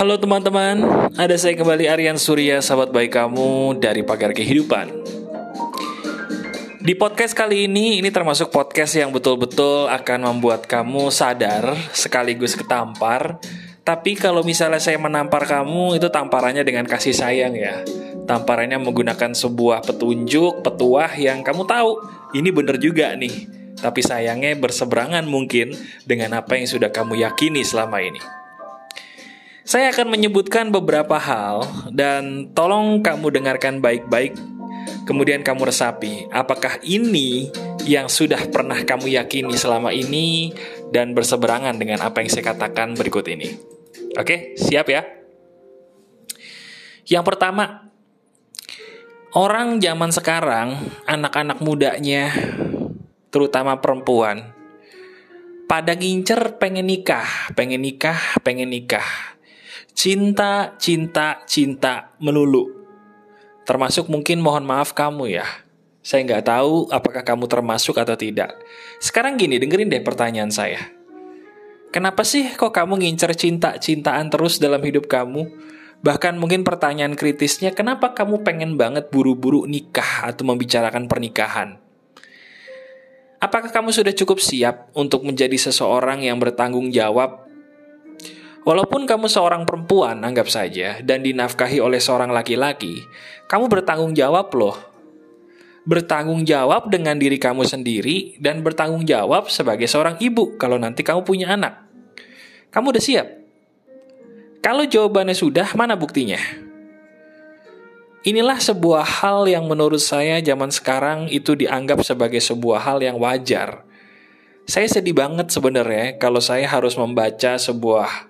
Halo teman-teman, ada saya kembali Aryan Surya, sahabat baik kamu dari Pagar Kehidupan. Di podcast kali ini, ini termasuk podcast yang betul-betul akan membuat kamu sadar sekaligus ketampar. Tapi kalau misalnya saya menampar kamu, itu tamparannya dengan kasih sayang ya. Tamparannya menggunakan sebuah petunjuk, petuah yang kamu tahu, ini bener juga nih. Tapi sayangnya berseberangan mungkin dengan apa yang sudah kamu yakini selama ini. Saya akan menyebutkan beberapa hal dan tolong kamu dengarkan baik-baik kemudian kamu resapi apakah ini yang sudah pernah kamu yakini selama ini dan berseberangan dengan apa yang saya katakan berikut ini. Oke, siap ya? Yang pertama, orang zaman sekarang, anak-anak mudanya, terutama perempuan, pada ngincer pengen nikah, pengen nikah, pengen nikah cinta, cinta, cinta melulu. Termasuk mungkin mohon maaf kamu ya. Saya nggak tahu apakah kamu termasuk atau tidak. Sekarang gini, dengerin deh pertanyaan saya. Kenapa sih kok kamu ngincer cinta-cintaan terus dalam hidup kamu? Bahkan mungkin pertanyaan kritisnya, kenapa kamu pengen banget buru-buru nikah atau membicarakan pernikahan? Apakah kamu sudah cukup siap untuk menjadi seseorang yang bertanggung jawab Walaupun kamu seorang perempuan, anggap saja, dan dinafkahi oleh seorang laki-laki, kamu bertanggung jawab loh. Bertanggung jawab dengan diri kamu sendiri dan bertanggung jawab sebagai seorang ibu kalau nanti kamu punya anak. Kamu udah siap? Kalau jawabannya sudah, mana buktinya? Inilah sebuah hal yang menurut saya zaman sekarang itu dianggap sebagai sebuah hal yang wajar. Saya sedih banget sebenarnya kalau saya harus membaca sebuah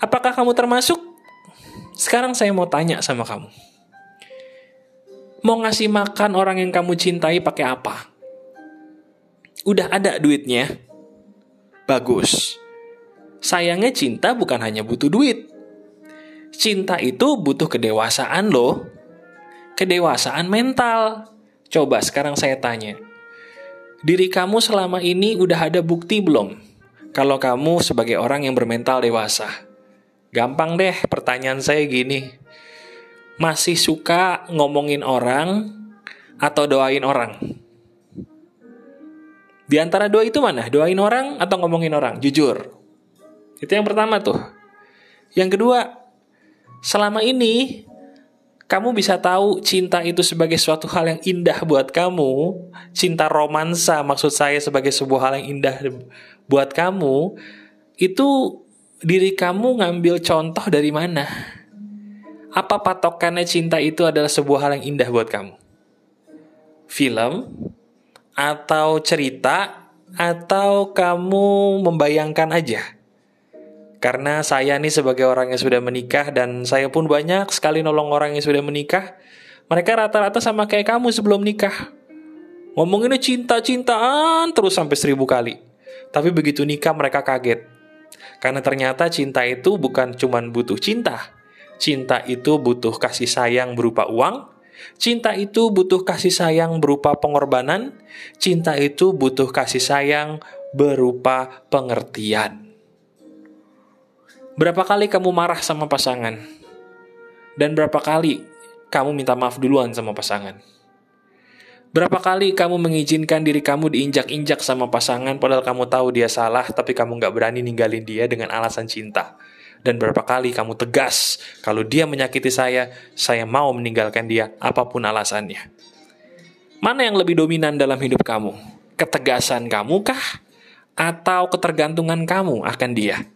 Apakah kamu termasuk? Sekarang saya mau tanya sama kamu. Mau ngasih makan orang yang kamu cintai pakai apa? Udah ada duitnya? Bagus. Sayangnya cinta bukan hanya butuh duit. Cinta itu butuh kedewasaan loh. Kedewasaan mental. Coba sekarang saya tanya. Diri kamu selama ini udah ada bukti belum? Kalau kamu sebagai orang yang bermental dewasa Gampang deh pertanyaan saya gini. Masih suka ngomongin orang atau doain orang? Di antara dua itu mana? Doain orang atau ngomongin orang? Jujur. Itu yang pertama tuh. Yang kedua, selama ini kamu bisa tahu cinta itu sebagai suatu hal yang indah buat kamu, cinta romansa maksud saya sebagai sebuah hal yang indah buat kamu, itu diri kamu ngambil contoh dari mana? Apa patokannya cinta itu adalah sebuah hal yang indah buat kamu? Film atau cerita atau kamu membayangkan aja? Karena saya nih sebagai orang yang sudah menikah dan saya pun banyak sekali nolong orang yang sudah menikah. Mereka rata-rata sama kayak kamu sebelum nikah. Ngomonginnya cinta-cintaan terus sampai seribu kali. Tapi begitu nikah mereka kaget karena ternyata cinta itu bukan cuma butuh cinta. Cinta itu butuh kasih sayang berupa uang. Cinta itu butuh kasih sayang berupa pengorbanan. Cinta itu butuh kasih sayang berupa pengertian. Berapa kali kamu marah sama pasangan? Dan berapa kali kamu minta maaf duluan sama pasangan? Berapa kali kamu mengizinkan diri kamu diinjak-injak sama pasangan padahal kamu tahu dia salah tapi kamu nggak berani ninggalin dia dengan alasan cinta? Dan berapa kali kamu tegas kalau dia menyakiti saya, saya mau meninggalkan dia apa pun alasannya? Mana yang lebih dominan dalam hidup kamu? Ketegasan kamu kah? Atau ketergantungan kamu akan dia?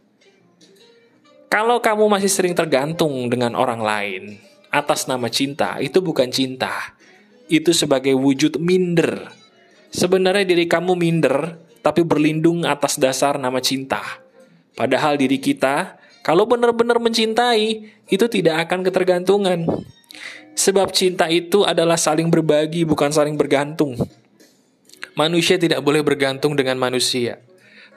Kalau kamu masih sering tergantung dengan orang lain atas nama cinta, itu bukan cinta, itu sebagai wujud minder. Sebenarnya diri kamu minder, tapi berlindung atas dasar nama cinta. Padahal diri kita Kalau benar-benar mencintai, itu tidak akan ketergantungan. Sebab cinta itu adalah saling berbagi, bukan saling bergantung. Manusia tidak boleh bergantung dengan manusia.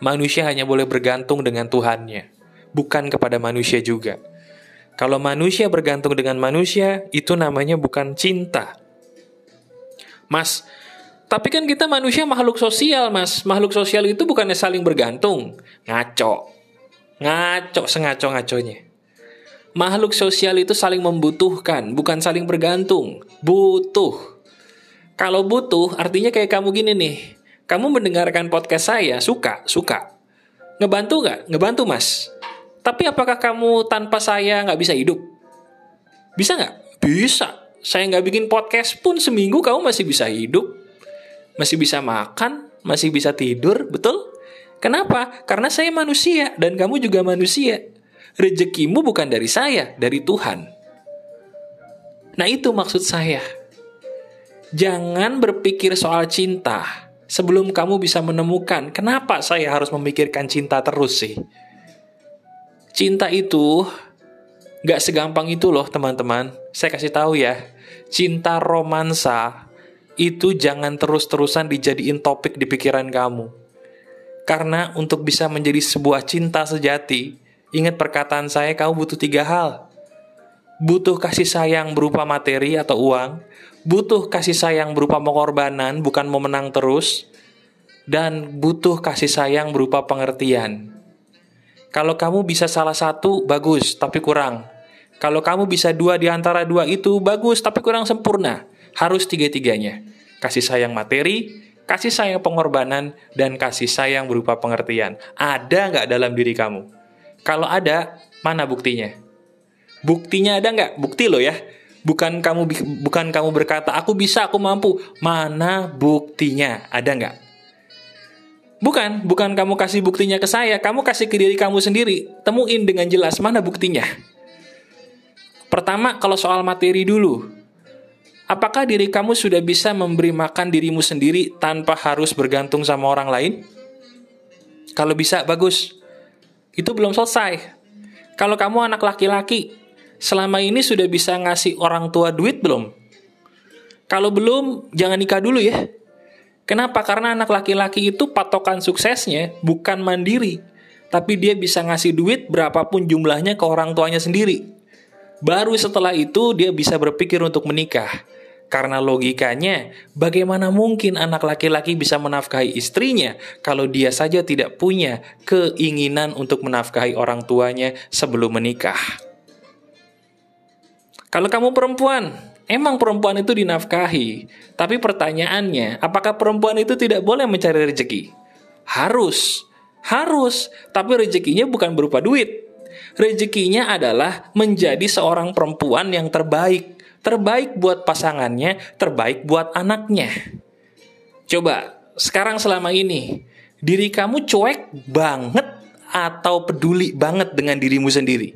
Manusia hanya boleh bergantung dengan Tuhannya, bukan kepada manusia juga. Kalau manusia bergantung dengan manusia, itu namanya bukan cinta. Mas, tapi kan kita manusia makhluk sosial, Mas. Makhluk sosial itu bukannya saling bergantung. Ngaco. Ngaco sengaco-ngaconya. Makhluk sosial itu saling membutuhkan, bukan saling bergantung. Butuh. Kalau butuh, artinya kayak kamu gini nih. Kamu mendengarkan podcast saya, suka, suka. Ngebantu nggak? Ngebantu, Mas. Tapi apakah kamu tanpa saya nggak bisa hidup? Bisa nggak? Bisa. Saya nggak bikin podcast pun seminggu kamu masih bisa hidup. Masih bisa makan, masih bisa tidur, betul? Kenapa? Karena saya manusia dan kamu juga manusia. Rezekimu bukan dari saya, dari Tuhan. Nah, itu maksud saya. Jangan berpikir soal cinta sebelum kamu bisa menemukan kenapa saya harus memikirkan cinta terus sih. Cinta itu gak segampang itu loh teman-teman. Saya kasih tahu ya, cinta romansa itu jangan terus-terusan dijadiin topik di pikiran kamu karena untuk bisa menjadi sebuah cinta sejati, ingat perkataan saya, kamu butuh tiga hal. Butuh kasih sayang berupa materi atau uang, butuh kasih sayang berupa pengorbanan, bukan mau menang terus, dan butuh kasih sayang berupa pengertian. Kalau kamu bisa salah satu, bagus, tapi kurang. Kalau kamu bisa dua di antara dua itu, bagus, tapi kurang sempurna. Harus tiga-tiganya. Kasih sayang materi, kasih sayang pengorbanan, dan kasih sayang berupa pengertian. Ada nggak dalam diri kamu? Kalau ada, mana buktinya? Buktinya ada nggak? Bukti loh ya. Bukan kamu bukan kamu berkata aku bisa, aku mampu. Mana buktinya? Ada nggak? Bukan, bukan kamu kasih buktinya ke saya, kamu kasih ke diri kamu sendiri. Temuin dengan jelas mana buktinya. Pertama, kalau soal materi dulu. Apakah diri kamu sudah bisa memberi makan dirimu sendiri tanpa harus bergantung sama orang lain? Kalau bisa, bagus. Itu belum selesai. Kalau kamu anak laki-laki, selama ini sudah bisa ngasih orang tua duit belum? Kalau belum, jangan nikah dulu ya. Kenapa? Karena anak laki-laki itu patokan suksesnya bukan mandiri, tapi dia bisa ngasih duit berapapun jumlahnya ke orang tuanya sendiri. Baru setelah itu dia bisa berpikir untuk menikah. Karena logikanya, bagaimana mungkin anak laki-laki bisa menafkahi istrinya kalau dia saja tidak punya keinginan untuk menafkahi orang tuanya sebelum menikah? Kalau kamu perempuan, emang perempuan itu dinafkahi. Tapi pertanyaannya, apakah perempuan itu tidak boleh mencari rezeki? Harus, harus. Tapi rezekinya bukan berupa duit. Rezekinya adalah menjadi seorang perempuan yang terbaik terbaik buat pasangannya, terbaik buat anaknya. Coba, sekarang selama ini, diri kamu cuek banget atau peduli banget dengan dirimu sendiri?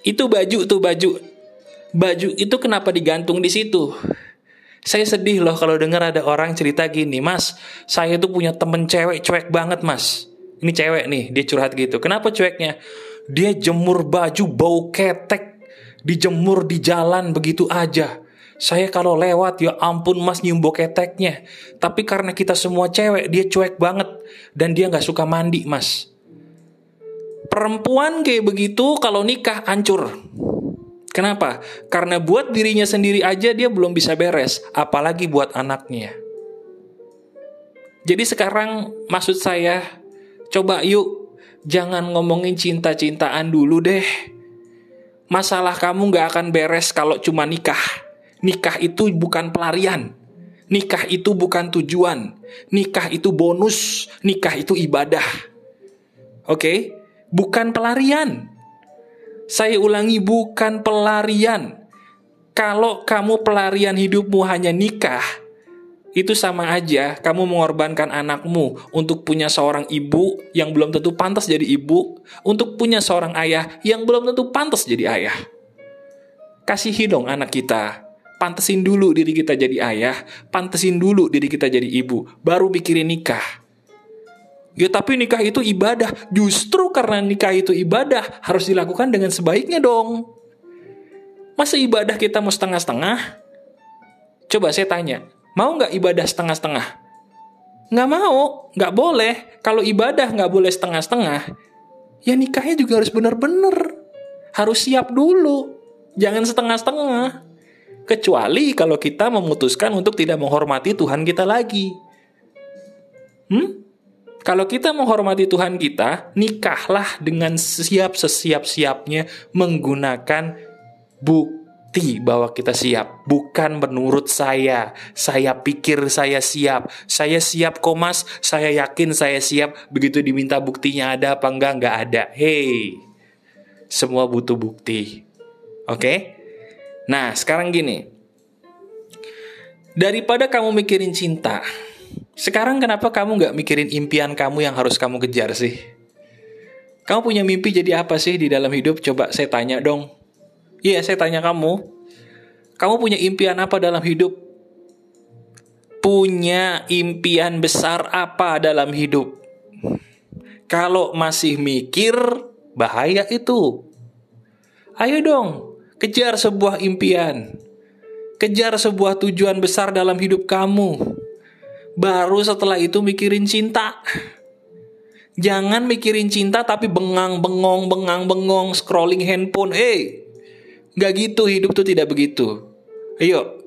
Itu baju tuh baju. Baju itu kenapa digantung di situ? Saya sedih loh kalau dengar ada orang cerita gini, Mas, saya tuh punya temen cewek cuek banget, Mas. Ini cewek nih, dia curhat gitu. Kenapa cueknya? Dia jemur baju bau ketek dijemur di jalan begitu aja. Saya kalau lewat ya ampun mas nyium boketeknya. Tapi karena kita semua cewek dia cuek banget. Dan dia nggak suka mandi mas. Perempuan kayak begitu kalau nikah hancur. Kenapa? Karena buat dirinya sendiri aja dia belum bisa beres. Apalagi buat anaknya. Jadi sekarang maksud saya coba yuk jangan ngomongin cinta-cintaan dulu deh Masalah kamu gak akan beres kalau cuma nikah. Nikah itu bukan pelarian. Nikah itu bukan tujuan. Nikah itu bonus. Nikah itu ibadah. Oke? Okay? Bukan pelarian. Saya ulangi, bukan pelarian. Kalau kamu pelarian hidupmu hanya nikah, itu sama aja kamu mengorbankan anakmu untuk punya seorang ibu yang belum tentu pantas jadi ibu, untuk punya seorang ayah yang belum tentu pantas jadi ayah. Kasihi dong anak kita. Pantesin dulu diri kita jadi ayah, pantesin dulu diri kita jadi ibu, baru pikirin nikah. Ya tapi nikah itu ibadah. Justru karena nikah itu ibadah harus dilakukan dengan sebaiknya dong. Masa ibadah kita mau setengah-setengah? Coba saya tanya, mau nggak ibadah setengah-setengah? Nggak mau, nggak boleh. Kalau ibadah nggak boleh setengah-setengah, ya nikahnya juga harus benar-benar. Harus siap dulu, jangan setengah-setengah. Kecuali kalau kita memutuskan untuk tidak menghormati Tuhan kita lagi. Hmm? Kalau kita menghormati Tuhan kita, nikahlah dengan siap sesiap-siapnya menggunakan bukti bahwa kita siap. Bukan menurut saya. Saya pikir saya siap. Saya siap komas, saya yakin saya siap. Begitu diminta buktinya ada apa enggak, enggak ada. Hey, semua butuh bukti. Oke? Okay? Nah, sekarang gini. Daripada kamu mikirin cinta, sekarang kenapa kamu nggak mikirin impian kamu yang harus kamu kejar sih? Kamu punya mimpi jadi apa sih di dalam hidup? Coba saya tanya dong. Iya, saya tanya kamu. Kamu punya impian apa dalam hidup? Punya impian besar apa dalam hidup? Kalau masih mikir, bahaya itu. Ayo dong, kejar sebuah impian. Kejar sebuah tujuan besar dalam hidup kamu. Baru setelah itu mikirin cinta. Jangan mikirin cinta tapi bengang bengong bengang bengong scrolling handphone. Eh, hey, nggak gitu hidup tuh tidak begitu. Ayo,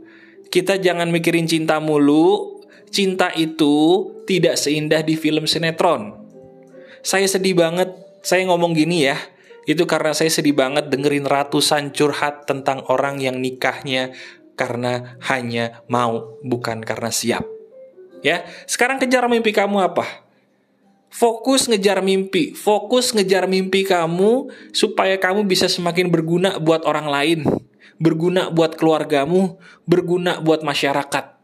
kita jangan mikirin cinta mulu. Cinta itu tidak seindah di film sinetron. Saya sedih banget. Saya ngomong gini ya. Itu karena saya sedih banget dengerin ratusan curhat tentang orang yang nikahnya karena hanya mau, bukan karena siap. Ya, sekarang kejar mimpi kamu apa? Fokus ngejar mimpi, fokus ngejar mimpi kamu supaya kamu bisa semakin berguna buat orang lain, berguna buat keluargamu, berguna buat masyarakat.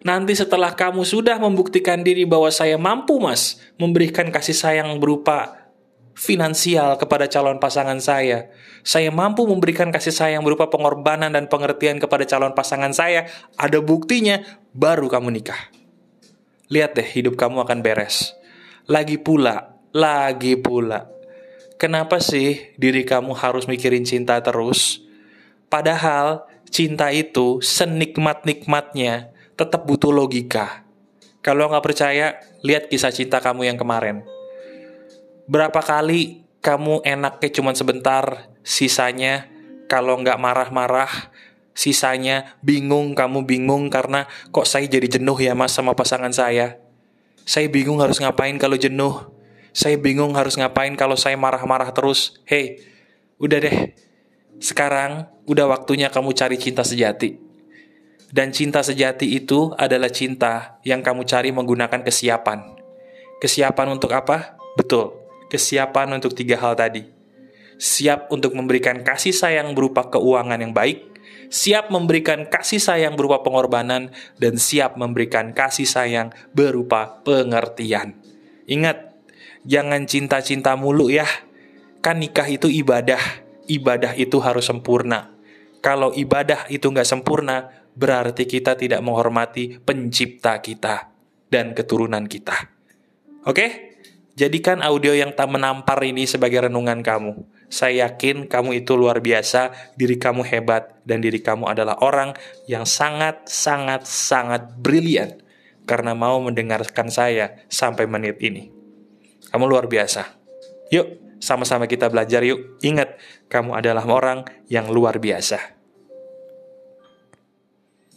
Nanti setelah kamu sudah membuktikan diri bahwa saya mampu mas memberikan kasih sayang berupa finansial kepada calon pasangan saya. Saya mampu memberikan kasih sayang berupa pengorbanan dan pengertian kepada calon pasangan saya. Ada buktinya, baru kamu nikah lihat deh hidup kamu akan beres. Lagi pula, lagi pula. Kenapa sih diri kamu harus mikirin cinta terus? Padahal cinta itu senikmat-nikmatnya tetap butuh logika. Kalau nggak percaya, lihat kisah cinta kamu yang kemarin. Berapa kali kamu enaknya cuma sebentar, sisanya kalau nggak marah-marah, Sisanya bingung, kamu bingung karena kok saya jadi jenuh ya mas sama pasangan saya. Saya bingung harus ngapain kalau jenuh. Saya bingung harus ngapain kalau saya marah-marah terus. Hei, udah deh. Sekarang udah waktunya kamu cari cinta sejati. Dan cinta sejati itu adalah cinta yang kamu cari menggunakan kesiapan. Kesiapan untuk apa? Betul, kesiapan untuk tiga hal tadi. Siap untuk memberikan kasih sayang berupa keuangan yang baik, siap memberikan kasih sayang berupa pengorbanan, dan siap memberikan kasih sayang berupa pengertian. Ingat, jangan cinta-cinta mulu ya. Kan nikah itu ibadah, ibadah itu harus sempurna. Kalau ibadah itu nggak sempurna, berarti kita tidak menghormati pencipta kita dan keturunan kita. Oke? Jadikan audio yang tak menampar ini sebagai renungan kamu saya yakin kamu itu luar biasa, diri kamu hebat, dan diri kamu adalah orang yang sangat, sangat, sangat brilian karena mau mendengarkan saya sampai menit ini. Kamu luar biasa. Yuk, sama-sama kita belajar yuk. Ingat, kamu adalah orang yang luar biasa.